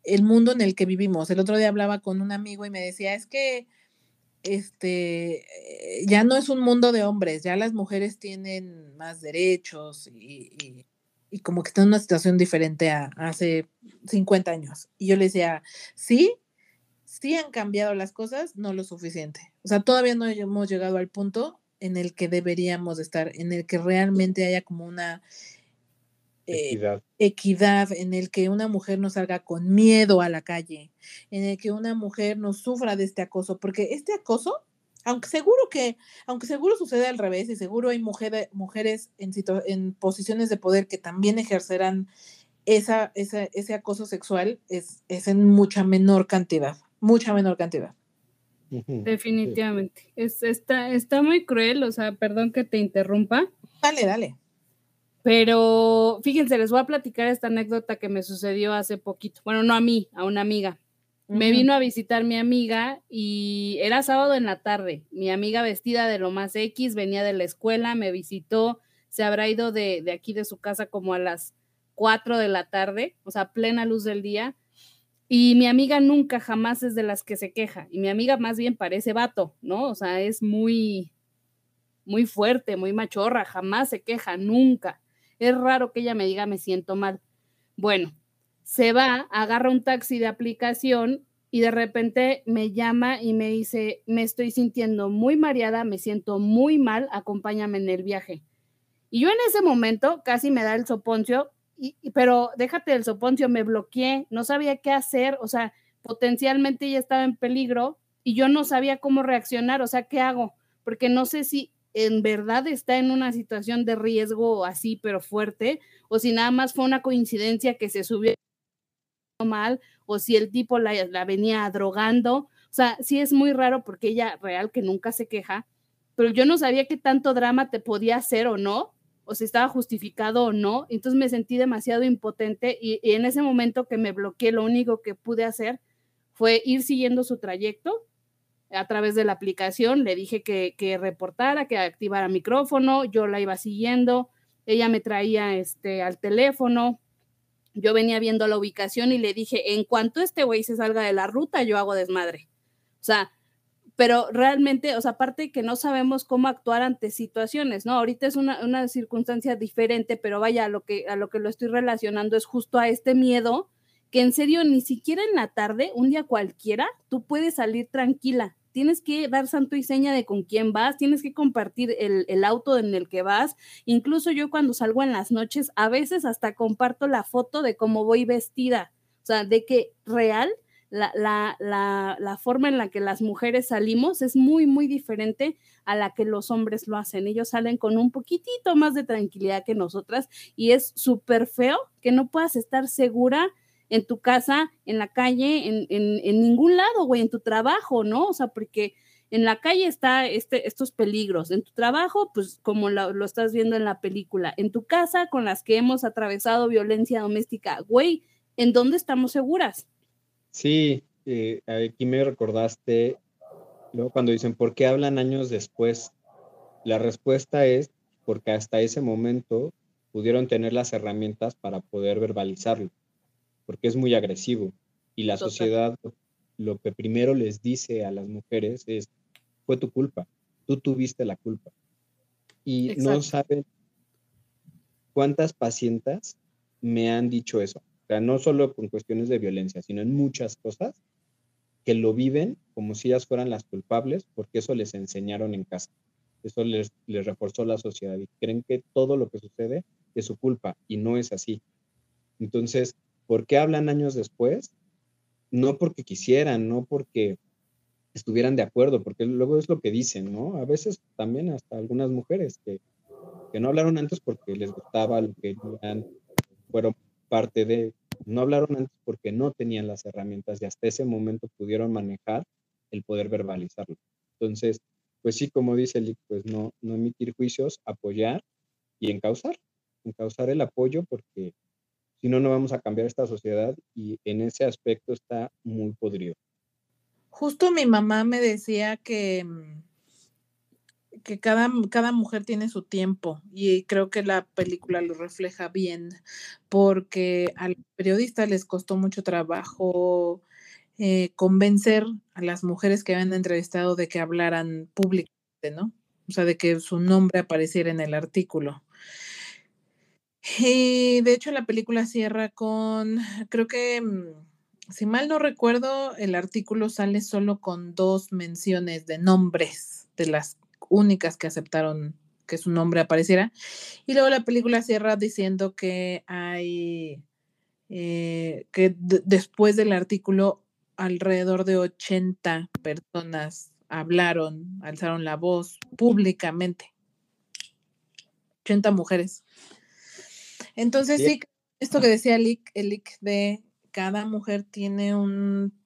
el mundo en el que vivimos. El otro día hablaba con un amigo y me decía, es que este, eh, ya no es un mundo de hombres, ya las mujeres tienen más derechos y, como que están en una situación diferente a, hace 50 años. Y yo le decía, sí, sí han cambiado las cosas, no lo suficiente. O sea, todavía no hemos llegado al punto en el que deberíamos estar, en el que realmente haya como una eh, Equidad. equidad, en el que una mujer no salga con miedo a la calle, en el que una mujer no sufra de este acoso, porque este acoso, aunque seguro que, aunque seguro sucede al revés y seguro hay mujer- mujeres en, en posiciones de poder que también ejercerán esa, esa- ese acoso sexual, es, es en mucha menor cantidad, mucha menor cantidad. Definitivamente. Es, está, está muy cruel, o sea, perdón que te interrumpa, Dale, dale. Pero fíjense, les voy a platicar esta anécdota que me sucedió hace poquito. Bueno, no a mí, a una amiga. Me vino a visitar mi amiga y era sábado en la tarde. Mi amiga vestida de lo más X, venía de la escuela, me visitó, se habrá ido de, de aquí de su casa como a las 4 de la tarde, o sea, plena luz del día. Y mi amiga nunca, jamás es de las que se queja. Y mi amiga más bien parece vato, ¿no? O sea, es muy, muy fuerte, muy machorra, jamás se queja, nunca. Es raro que ella me diga me siento mal. Bueno, se va, agarra un taxi de aplicación y de repente me llama y me dice, me estoy sintiendo muy mareada, me siento muy mal, acompáñame en el viaje. Y yo en ese momento casi me da el soponcio, y, pero déjate el soponcio, me bloqueé, no sabía qué hacer, o sea, potencialmente ella estaba en peligro y yo no sabía cómo reaccionar, o sea, ¿qué hago? Porque no sé si en verdad está en una situación de riesgo así, pero fuerte, o si nada más fue una coincidencia que se subió mal, o si el tipo la, venía drogando. O sea, sí es muy raro porque ella real que nunca se queja, pero yo no sabía qué tanto drama te podía hacer o no, o si estaba justificado o no. Entonces me sentí demasiado impotente y en ese momento que me bloqueé, lo único que pude hacer fue ir siguiendo su trayecto a través de la aplicación. Le dije que, que reportara, que activara micrófono, yo la iba siguiendo, ella me traía este, al teléfono, yo venía viendo la ubicación y le dije, en cuanto este güey se salga de la ruta, yo hago desmadre. O sea, pero realmente, o sea, aparte que no sabemos cómo actuar ante situaciones, ¿no? Ahorita es una, una circunstancia diferente, pero vaya, a lo, que, a lo que lo estoy relacionando es justo a este miedo, que en serio, ni siquiera en la tarde, un día cualquiera, tú puedes salir tranquila. Tienes que dar santo y seña de con quién vas, tienes que compartir el, el auto en el que vas. Incluso yo cuando salgo en las noches, a veces hasta comparto la foto de cómo voy vestida. O sea, de que real la, la, la, la, forma en la que las mujeres salimos es muy, muy diferente a la que los hombres lo hacen. Ellos salen con un poquitito más de tranquilidad que nosotras y es súper feo que no puedas estar segura en tu casa, en la calle, en, en, en ningún lado, güey, en tu trabajo, ¿no? O sea, porque en la calle está este, estos peligros, en tu trabajo, pues como lo, estás viendo en la película, en tu casa con las que hemos atravesado violencia doméstica, güey, ¿en dónde estamos seguras? Sí, eh, aquí me recordaste luego cuando dicen, ¿por qué hablan años después? La respuesta es porque hasta ese momento pudieron tener las herramientas para poder verbalizarlo, porque es muy agresivo. Y la Total. sociedad lo que primero les dice a las mujeres es, fue tu culpa, tú tuviste la culpa. Y no saben cuántas pacientes me han dicho eso. O sea, no solo con cuestiones de violencia, sino en muchas cosas que lo viven como si ellas fueran las culpables porque eso les enseñaron en casa. Eso les, les reforzó la sociedad y creen que todo lo que sucede es su culpa y no es así. Entonces, ¿por qué hablan años después? No porque quisieran, no porque estuvieran de acuerdo, porque luego es lo que dicen, ¿no? A veces también hasta algunas mujeres que, que no hablaron antes porque les gustaba lo que querían, fueron parte de, no hablaron antes porque no tenían las herramientas y hasta ese momento pudieron manejar el poder verbalizarlo. Entonces, pues sí, como dice Lick, pues no, no emitir juicios, apoyar y encauzar, encauzar el apoyo porque si no, no vamos a cambiar esta sociedad y en ese aspecto está muy podrido. Justo mi mamá me decía que, mm, que cada, cada mujer tiene su tiempo y creo que la película lo refleja bien porque a los periodistas les costó mucho trabajo eh, convencer a las mujeres que habían entrevistado de que hablaran públicamente, ¿no? O sea, de que su nombre apareciera en el artículo. Y de hecho la película cierra con, creo que, mm, si mal no recuerdo, el artículo sale solo con dos menciones de nombres de las únicas que aceptaron que su nombre apareciera. Y luego la película cierra diciendo que hay, eh, que después del artículo, alrededor de 80 personas hablaron, alzaron la voz públicamente. 80 mujeres. Entonces, sí, esto que decía Lick, el de cada mujer tiene un,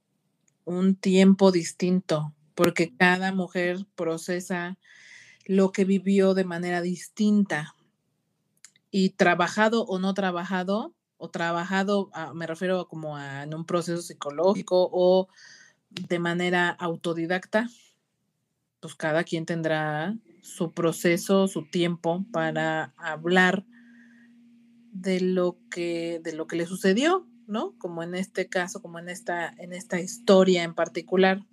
un tiempo distinto, porque cada mujer procesa lo que vivió de manera distinta. Y trabajado o no trabajado, o trabajado, ah, me refiero como a en un proceso psicológico o de manera autodidacta, pues cada quien tendrá su proceso, su tiempo para hablar de lo que, de lo que le sucedió, ¿no? Como en este caso, como en esta, en esta historia en particular.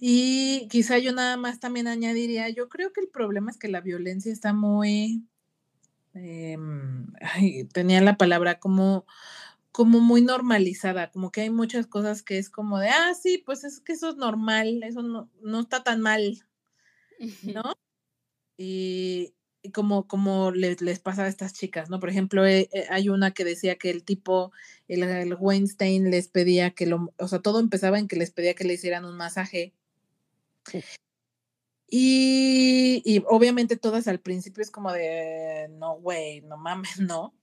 Y quizá yo nada más también añadiría, yo creo que el problema es que la violencia está muy, em, tenía la palabra como, como muy normalizada, como que hay muchas cosas que es como de, ah, sí, pues es que eso es normal, eso no, no está tan mal, ¿no? Y, como, como les, les, pasa a estas chicas, ¿no? Por ejemplo, eh, eh, hay una que decía que el tipo, el, el Weinstein les pedía que lo, o sea, todo empezaba en que les pedía que le hicieran un masaje y, obviamente todas al principio es como de, no, güey, no mames, no.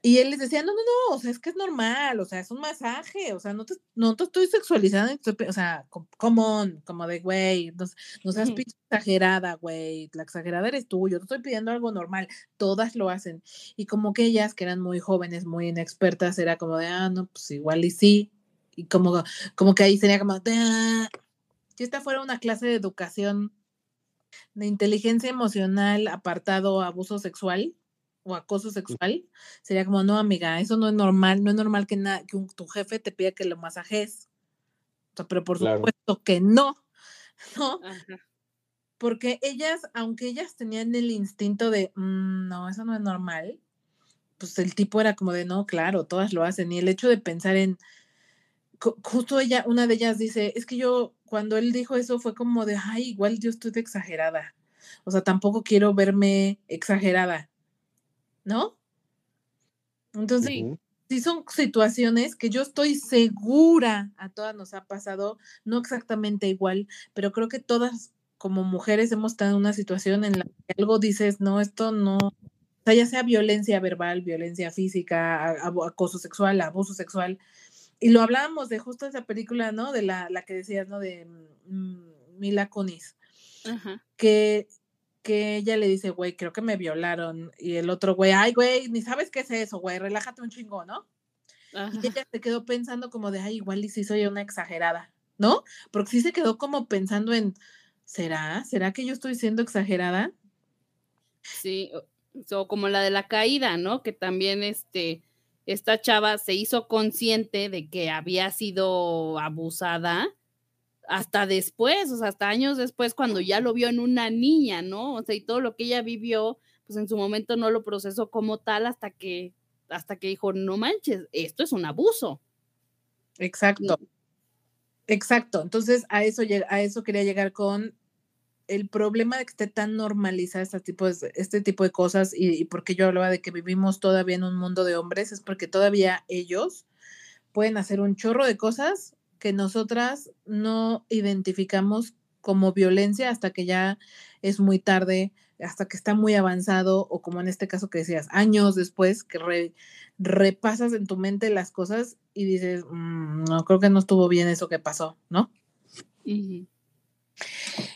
Y él les decía, no, no, no, o sea, es que es normal, o sea, es un masaje, o sea, no te, no te estoy sexualizando, o sea, como, como de, güey, no, no seas exagerada, güey, la exagerada eres tú, yo te estoy pidiendo algo normal, todas lo hacen. Y como que ellas, que eran muy jóvenes, muy inexpertas, era como de, ah, no, pues igual y sí, y como, como que ahí sería como, de, ah, si esta fuera una clase de educación de inteligencia emocional, apartado abuso sexual o acoso sexual, sería como, no, amiga, eso no es normal, no es normal que, que tu jefe te pida que lo masajes. pero por supuesto que no, ¿no? Porque ellas, aunque ellas tenían el instinto de, mm, no, eso no es normal, pues el tipo era como de, no, claro, todas lo hacen. Y el hecho de pensar en, justo ella, una de ellas dice, es que yo, cuando él dijo eso fue como de, ay, igual yo estoy de exagerada. O sea, tampoco quiero verme exagerada, ¿no? Entonces, sí. son situaciones que yo estoy segura a todas nos ha pasado, no exactamente igual, pero creo que todas como mujeres hemos estado en una situación en la que algo dices, no, esto no, o sea, ya sea violencia verbal, violencia física, acoso sexual, abuso sexual, y lo hablábamos de justo esa película, ¿no? De la, la que decías, ¿no? De mm, Mila Kunis. Que, que ella le dice, güey, creo que me violaron. Y el otro, güey, ay, güey, ni sabes qué es eso, güey, relájate un chingo, ¿no? Y ella se quedó pensando como de, ay, igual y si soy una exagerada, ¿no? Porque sí se quedó como pensando en, ¿será? ¿Será que yo estoy siendo exagerada? Sí, o como la de la caída, ¿no? Que también, este, esta chava se hizo consciente de que había sido abusada hasta después, o sea, hasta años después, cuando ya lo vio en una niña, ¿no? O sea, y todo lo que ella vivió, pues en su momento no lo procesó como tal hasta que, hasta que dijo, no manches, esto es un abuso. Exacto. Exacto. Entonces, a eso, a eso quería llegar con el problema de que esté tan normalizada este tipo de, este tipo de cosas y, y porque yo hablaba de que vivimos todavía en un mundo de hombres es porque todavía ellos pueden hacer un chorro de cosas que nosotras no identificamos como violencia hasta que ya es muy tarde, hasta que está muy avanzado o como en este caso que decías, años después que repasas en tu mente las cosas y dices, mm, no, creo que no estuvo bien eso que pasó, ¿no?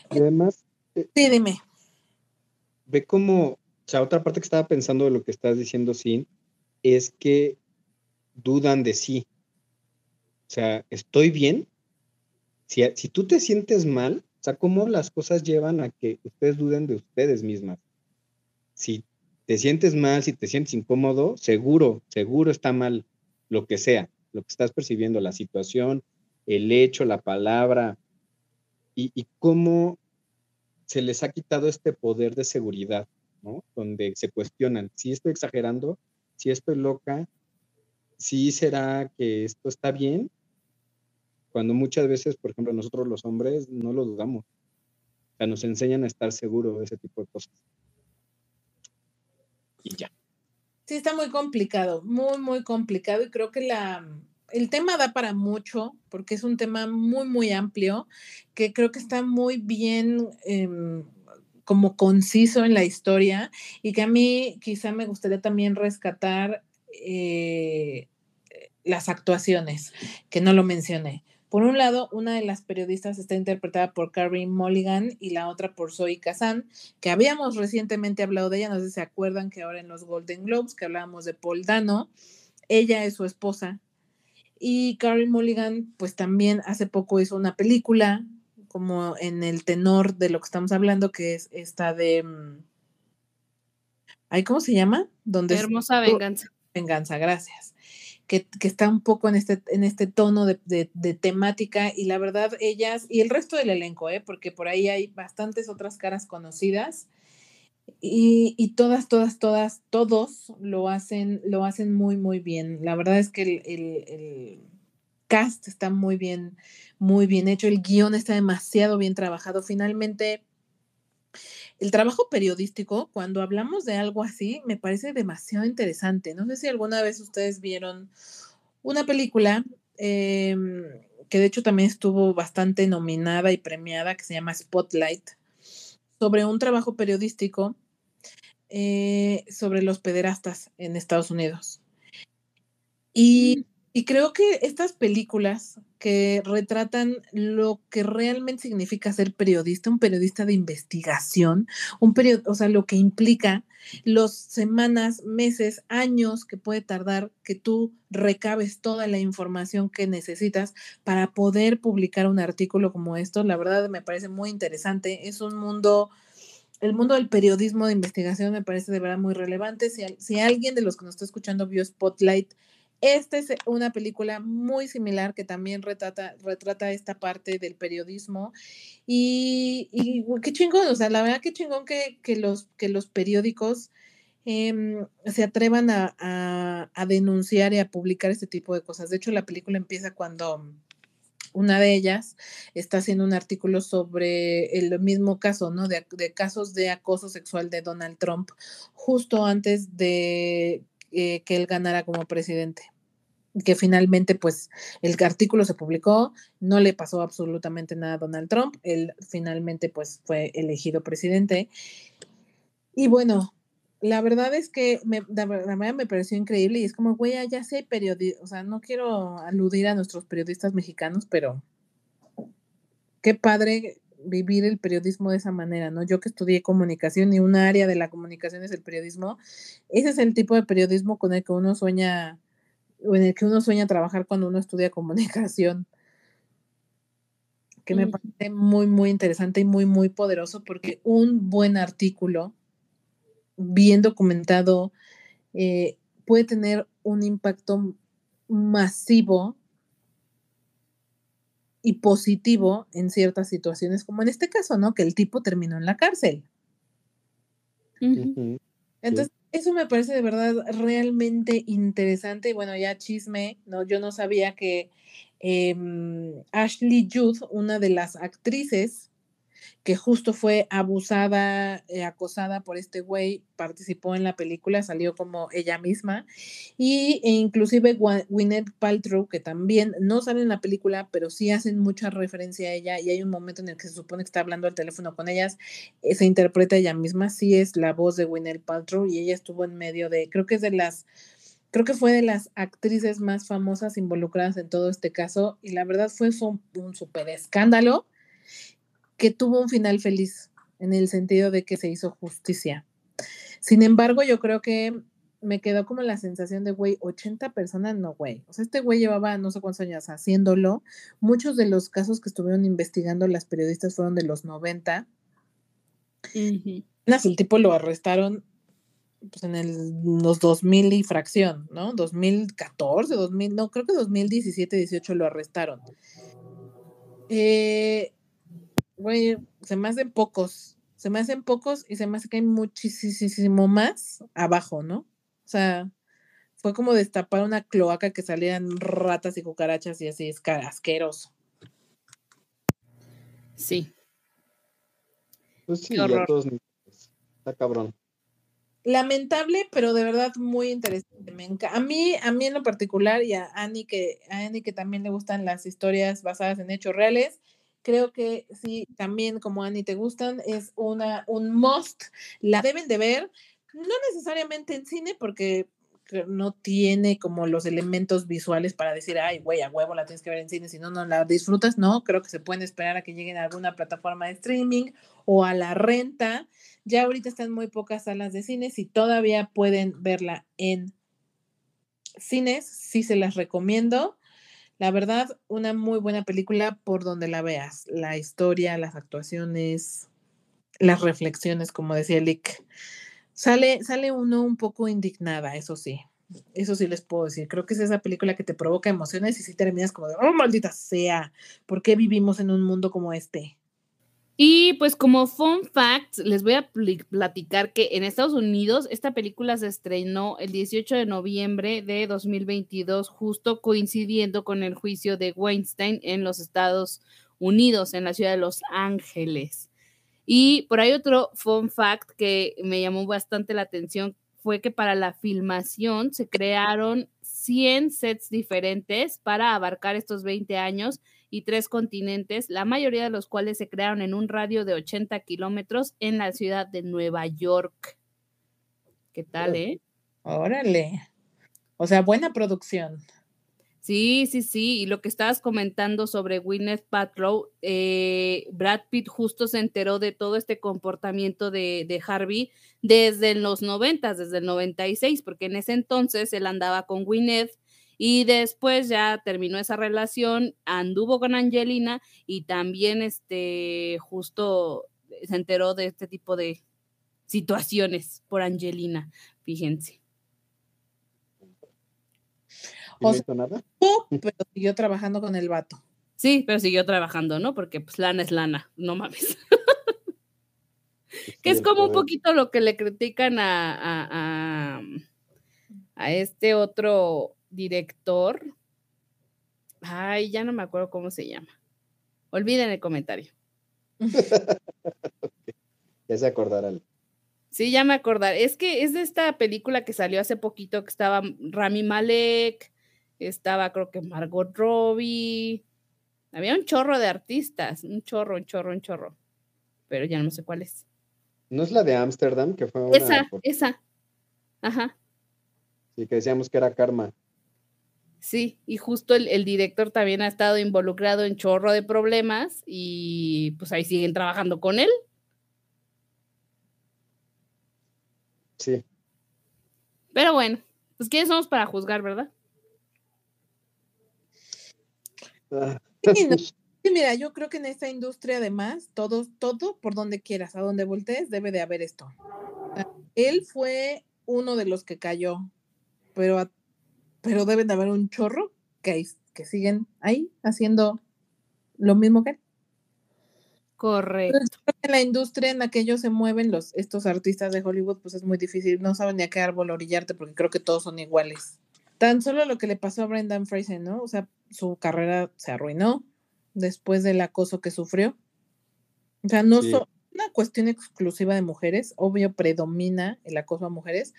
además. Eh, sí, dime. Ve cómo. O sea, otra parte que estaba pensando de lo que estás diciendo, Sin, es que dudan de sí. Sea, ¿estoy bien? Si, si tú te sientes mal, o sea, ¿cómo las cosas llevan a que ustedes duden de ustedes mismas? Si te sientes mal, si te sientes incómodo, seguro, seguro está mal lo que sea, lo que estás percibiendo, la situación, el hecho, la palabra, y, cómo se les ha quitado este poder de seguridad, ¿no? Donde se cuestionan, si estoy exagerando, si estoy loca, si será que esto está bien, cuando muchas veces, por ejemplo, nosotros los hombres no lo dudamos. O sea, nos enseñan a estar seguros de ese tipo de cosas. Y ya. Sí, está muy complicado, muy, muy complicado y creo que la, el tema da para mucho porque es un tema muy, muy amplio que creo que está muy bien em, como conciso en la historia y que a mí quizá me gustaría también rescatar eh, las actuaciones, que no lo mencioné. Por un lado, una de las periodistas está interpretada por Carrie Mulligan y la otra por Zoe Kazan, que habíamos recientemente hablado de ella, no sé si se acuerdan que ahora en los Golden Globes, que hablábamos de Paul Dano, ella es su esposa. Y Carrie Mulligan, pues también hace poco hizo una película, como en el tenor de lo que estamos hablando, que es esta de... Mm, ¿Ay, cómo se llama? Donde Hermosa venganza. Venganza, gracias que, está un poco en este, en este tono de, temática y la verdad ellas y el resto del elenco, ¿eh? porque por ahí hay bastantes otras caras conocidas y, todas, todas, todas, todos lo hacen, lo hacen muy, muy bien. La verdad es que el, el cast está muy bien, muy bien hecho, el guion está demasiado bien trabajado. Finalmente, el trabajo periodístico, cuando hablamos de algo así, me parece demasiado interesante. No sé si alguna vez ustedes vieron una película em, que de hecho también estuvo bastante nominada y premiada, que se llama Spotlight, sobre un trabajo periodístico eh, sobre los pederastas en Estados Unidos. Y mm. Y creo que estas películas que retratan lo que realmente significa ser periodista, un periodista de investigación, un o sea, lo que implica los semanas, meses, años que puede tardar que tú recabes toda la información que necesitas para poder publicar un artículo como esto, la verdad me parece muy interesante. Es un mundo el mundo del periodismo de investigación me parece de verdad muy relevante. Si, si alguien de los que nos está escuchando vio Spotlight, esta es una película muy similar que también retrata, retrata esta parte del periodismo. Y, qué chingón, o sea, la verdad qué chingón que, los, que los periódicos em, se atrevan a, denunciar y a publicar este tipo de cosas. De hecho, la película empieza cuando una de ellas está haciendo un artículo sobre el mismo caso, ¿no? De, de casos de acoso sexual de Donald Trump, justo antes de eh, que él ganara como presidente que finalmente pues el artículo se publicó, no le pasó absolutamente nada a Donald Trump, él finalmente pues fue elegido presidente. Y bueno, la verdad es que me, la verdad me pareció increíble y es como, güey, ya sé periodistas, o sea, no quiero aludir a nuestros periodistas mexicanos, pero qué padre vivir el periodismo de esa manera, ¿no? Yo que estudié comunicación y una área de la comunicación es el periodismo, ese es el tipo de periodismo con el que uno sueña o en el que uno sueña trabajar cuando uno estudia comunicación, que me parece muy, muy interesante y muy, muy poderoso porque un buen artículo, bien documentado, eh, puede tener un impacto masivo y positivo en ciertas situaciones, como en este caso, ¿no? Que el tipo terminó en la cárcel. Entonces, eso me parece de verdad realmente interesante. Y bueno, ya chisme, ¿no? Yo no sabía que em, Ashley Judd, una de las actrices que justo fue abusada, eh, acosada por este güey, participó en la película, salió como ella misma, y e inclusive Gwyneth Paltrow, que también no sale en la película, pero sí hacen mucha referencia a ella, y hay un momento en el que se supone que está hablando al teléfono con ellas, eh, se interpreta ella misma, sí es la voz de Gwyneth Paltrow, y ella estuvo en medio de, creo que es de las creo que fue de las actrices más famosas involucradas en todo este caso y la verdad fue un, un súper escándalo que tuvo un final feliz en el sentido de que se hizo justicia. Sin embargo, yo creo que me quedó como la sensación de, güey, 80 personas, no, güey. O sea, este güey llevaba no sé cuántos años haciéndolo. Muchos de los casos que estuvieron investigando las periodistas fueron de los 90. El tipo lo arrestaron pues, en el, los 2000 y fracción, ¿no? 2014, 2000, no, creo que 2017, 18 lo arrestaron. Eh, güey, se me hacen pocos, se me hacen pocos y se me hace que hay muchísimo más abajo, ¿no? O sea, fue como destapar una cloaca que salían ratas y cucarachas y así, es asqueroso. Sí. Pues sí, horror. todos. Está cabrón. Lamentable, pero de verdad muy interesante. Me a mí, a mí en lo particular y a Annie que a Annie que también le gustan las historias basadas en hechos reales, creo que sí, también como Annie te gustan, es una un must. La deben de ver, no necesariamente en cine porque que no tiene como los elementos visuales para decir, ay, güey, a huevo la tienes que ver en cine, si no, no la disfrutas. No, creo que se pueden esperar a que lleguen a alguna plataforma de streaming o a la renta. Ya ahorita están muy pocas salas de cine. Si todavía pueden verla en cines, sí se las recomiendo. La verdad, una muy buena película por donde la veas. La historia, las actuaciones, las reflexiones, como decía Lick. Sale, sale uno un poco indignada, eso sí. Eso sí les puedo decir. Creo que es esa película que te provoca emociones y si terminas como de, oh, maldita sea, ¿por qué vivimos en un mundo como este? Y pues como fun fact, les voy a platicar que en Estados Unidos esta película se estrenó el 18 de noviembre de 2022, justo coincidiendo con el juicio de Weinstein en los Estados Unidos, en la ciudad de Los Ángeles. Y por ahí otro fun fact que me llamó bastante la atención fue que para la filmación se crearon 100 sets diferentes para abarcar estos 20 años y tres continentes, la mayoría de los cuales se crearon en un radio de 80 kilómetros en la ciudad de Nueva York. ¿Qué tal, eh? Órale. O sea, buena producción. Sí, sí, sí. Y lo que estabas comentando sobre Gwyneth Paltrow, eh, Brad Pitt justo se enteró de todo este comportamiento de, de Harvey desde los 90, desde el 96, porque en ese entonces él andaba con Gwyneth y después ya terminó esa relación, anduvo con Angelina y también este justo se enteró de este tipo de situaciones por Angelina, fíjense. ¿Y O sea- nada? Pero siguió trabajando con el vato. Sí, pero siguió trabajando, ¿no? Porque pues lana es lana, no mames. Pues que es como un poquito lo que le critican a, a, a, a este otro director. Ay, ya no me acuerdo cómo se llama. Olviden el comentario. Ya se acordarán. Sí, ya me acordar. Es que es de esta película que salió hace poquito que estaba Rami Malek, estaba creo que Margot Robbie. Había un chorro de artistas, un chorro, un chorro, un chorro. Pero ya no sé cuál es. ¿No es la de Ámsterdam que fue una Esa, por- esa. Ajá. sí, que decíamos que era karma? Sí, y justo el, el director también ha estado involucrado en chorro de problemas y pues ahí siguen trabajando con él. Sí. Pero bueno, pues quiénes somos para juzgar, ¿verdad? Ah, Sí, no. Sí, mira, yo creo que en esta industria además, todo, todo por donde quieras, a donde voltees, debe de haber esto. Él fue uno de los que cayó, pero, a- pero deben de haber un chorro que, que siguen ahí haciendo lo mismo que él. Correcto. En la industria en la que ellos se mueven, los, estos artistas de Hollywood, pues es muy difícil, no saben ni a qué árbol orillarte porque creo que todos son iguales. Tan solo lo que le pasó a Brendan Fraser, ¿no? O sea, su carrera se arruinó después del acoso que sufrió. O sea, no Sí. es una cuestión exclusiva de mujeres, obvio predomina el acoso a mujeres,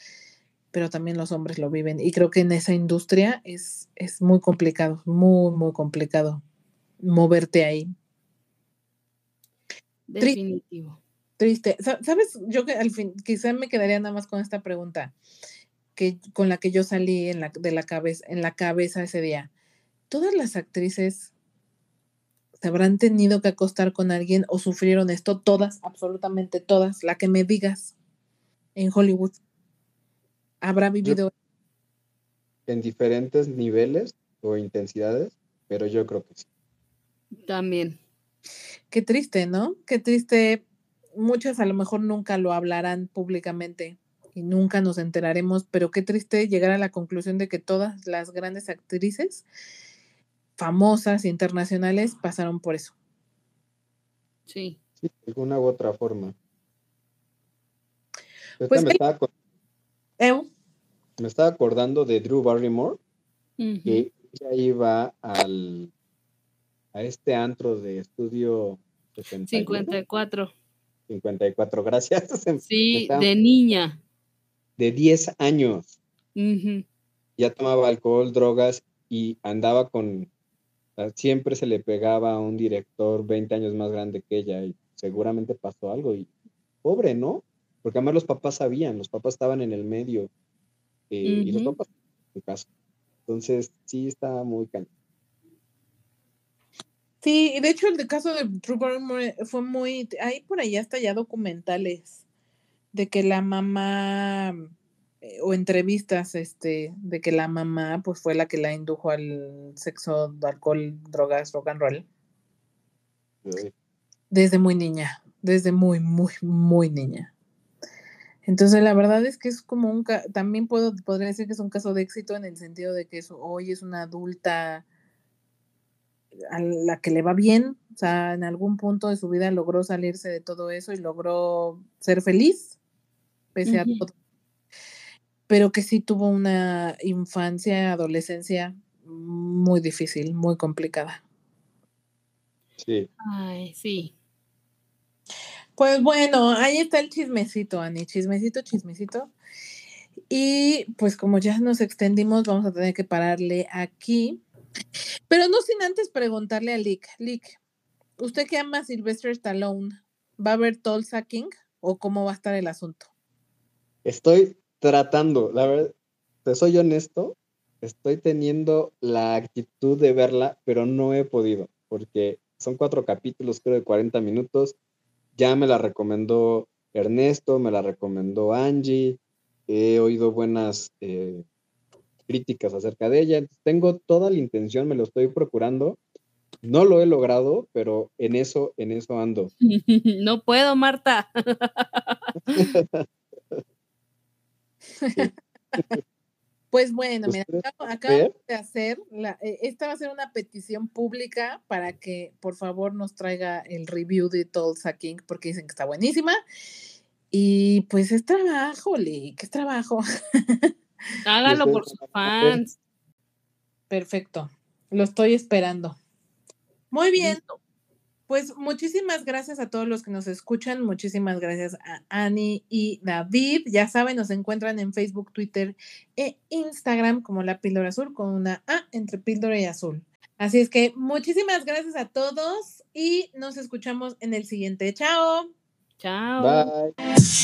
pero también los hombres lo viven. Y creo que en esa industria es, es muy complicado, muy, muy complicado moverte ahí. Definitivo. Triste. Sa- ¿Sabes? Yo que al fin, quizá me quedaría nada más con esta pregunta que con la que yo salí en la, de la cabeza, en la cabeza ese día. ¿Todas las actrices se habrán tenido que acostar con alguien o sufrieron esto? Todas, absolutamente todas. La que me digas en Hollywood. ¿Habrá vivido? en diferentes niveles o intensidades, pero yo creo que sí. También. Qué triste, ¿no? Qué triste. Muchas a lo mejor nunca lo hablarán públicamente y nunca nos enteraremos, pero qué triste llegar a la conclusión de que todas las grandes actrices famosas internacionales pasaron por eso. Sí. Sí, de alguna u otra forma. Pues me, estaba, me estaba acordando de Drew Barrymore, que ella iba al, a este antro de estudio 61, 54. 54, gracias. Sí, de niña. De 10 años. Ya tomaba alcohol, drogas y andaba con... Siempre se le pegaba a un director 20 años más grande que ella y seguramente pasó algo. Y pobre, ¿no? Porque además los papás sabían, los papás estaban en el medio eh, y los Ujú. papás en caso. Entonces, sí está muy cañón. Sí, y de hecho el de caso de Drew Barrymore fue muy, hay por ahí hasta ya documentales de que la mamá eh, o entrevistas este de que la mamá pues fue la que la indujo al sexo, alcohol, drogas, rock and roll desde muy niña, desde muy muy muy niña. Entonces la verdad es que es como un ca- también puedo podría decir que es un caso de éxito en el sentido de que es- hoy es una adulta a la que le va bien, o sea, en algún punto de su vida logró salirse de todo eso y logró ser feliz, pese a todo. Pero que sí tuvo una infancia, adolescencia muy difícil, muy complicada. Sí, Ay, sí. Pues bueno, ahí está el chismecito, Ani, chismecito, chismecito. Y pues como ya nos extendimos, vamos a tener que pararle aquí. Pero no sin antes preguntarle a Lick, Lick, ¿usted que ama a Sylvester Stallone, va a ver Tulsa King o cómo va a estar el asunto? estoy tratando, la verdad, te soy honesto, estoy teniendo la actitud de verla, pero no he podido, porque son cuatro capítulos, creo, de 40 minutos. Ya me la recomendó Ernesto, me la recomendó Angie, he oído buenas eh, críticas acerca de ella. Tengo toda la intención, me lo estoy procurando. No lo he logrado, pero en eso, en eso ando. No puedo, Marta. Pues bueno, mira, ¿Ustedes acabo, de hacer, la, eh, esta va a ser una petición pública para que por favor nos traiga el review de Tulsa King porque dicen que está buenísima. Y pues es trabajo, Lick, es trabajo. Hágalo ustedes por sus fans. Perfecto, lo estoy esperando. Muy bien, pues muchísimas gracias a todos los que nos escuchan, muchísimas gracias a Ani y David. Ya saben, nos encuentran en Facebook, Twitter e Instagram como La Píldora Azul con una A entre píldora y azul. Así es que muchísimas gracias a todos y nos escuchamos en el siguiente. Chao. Chao. Bye.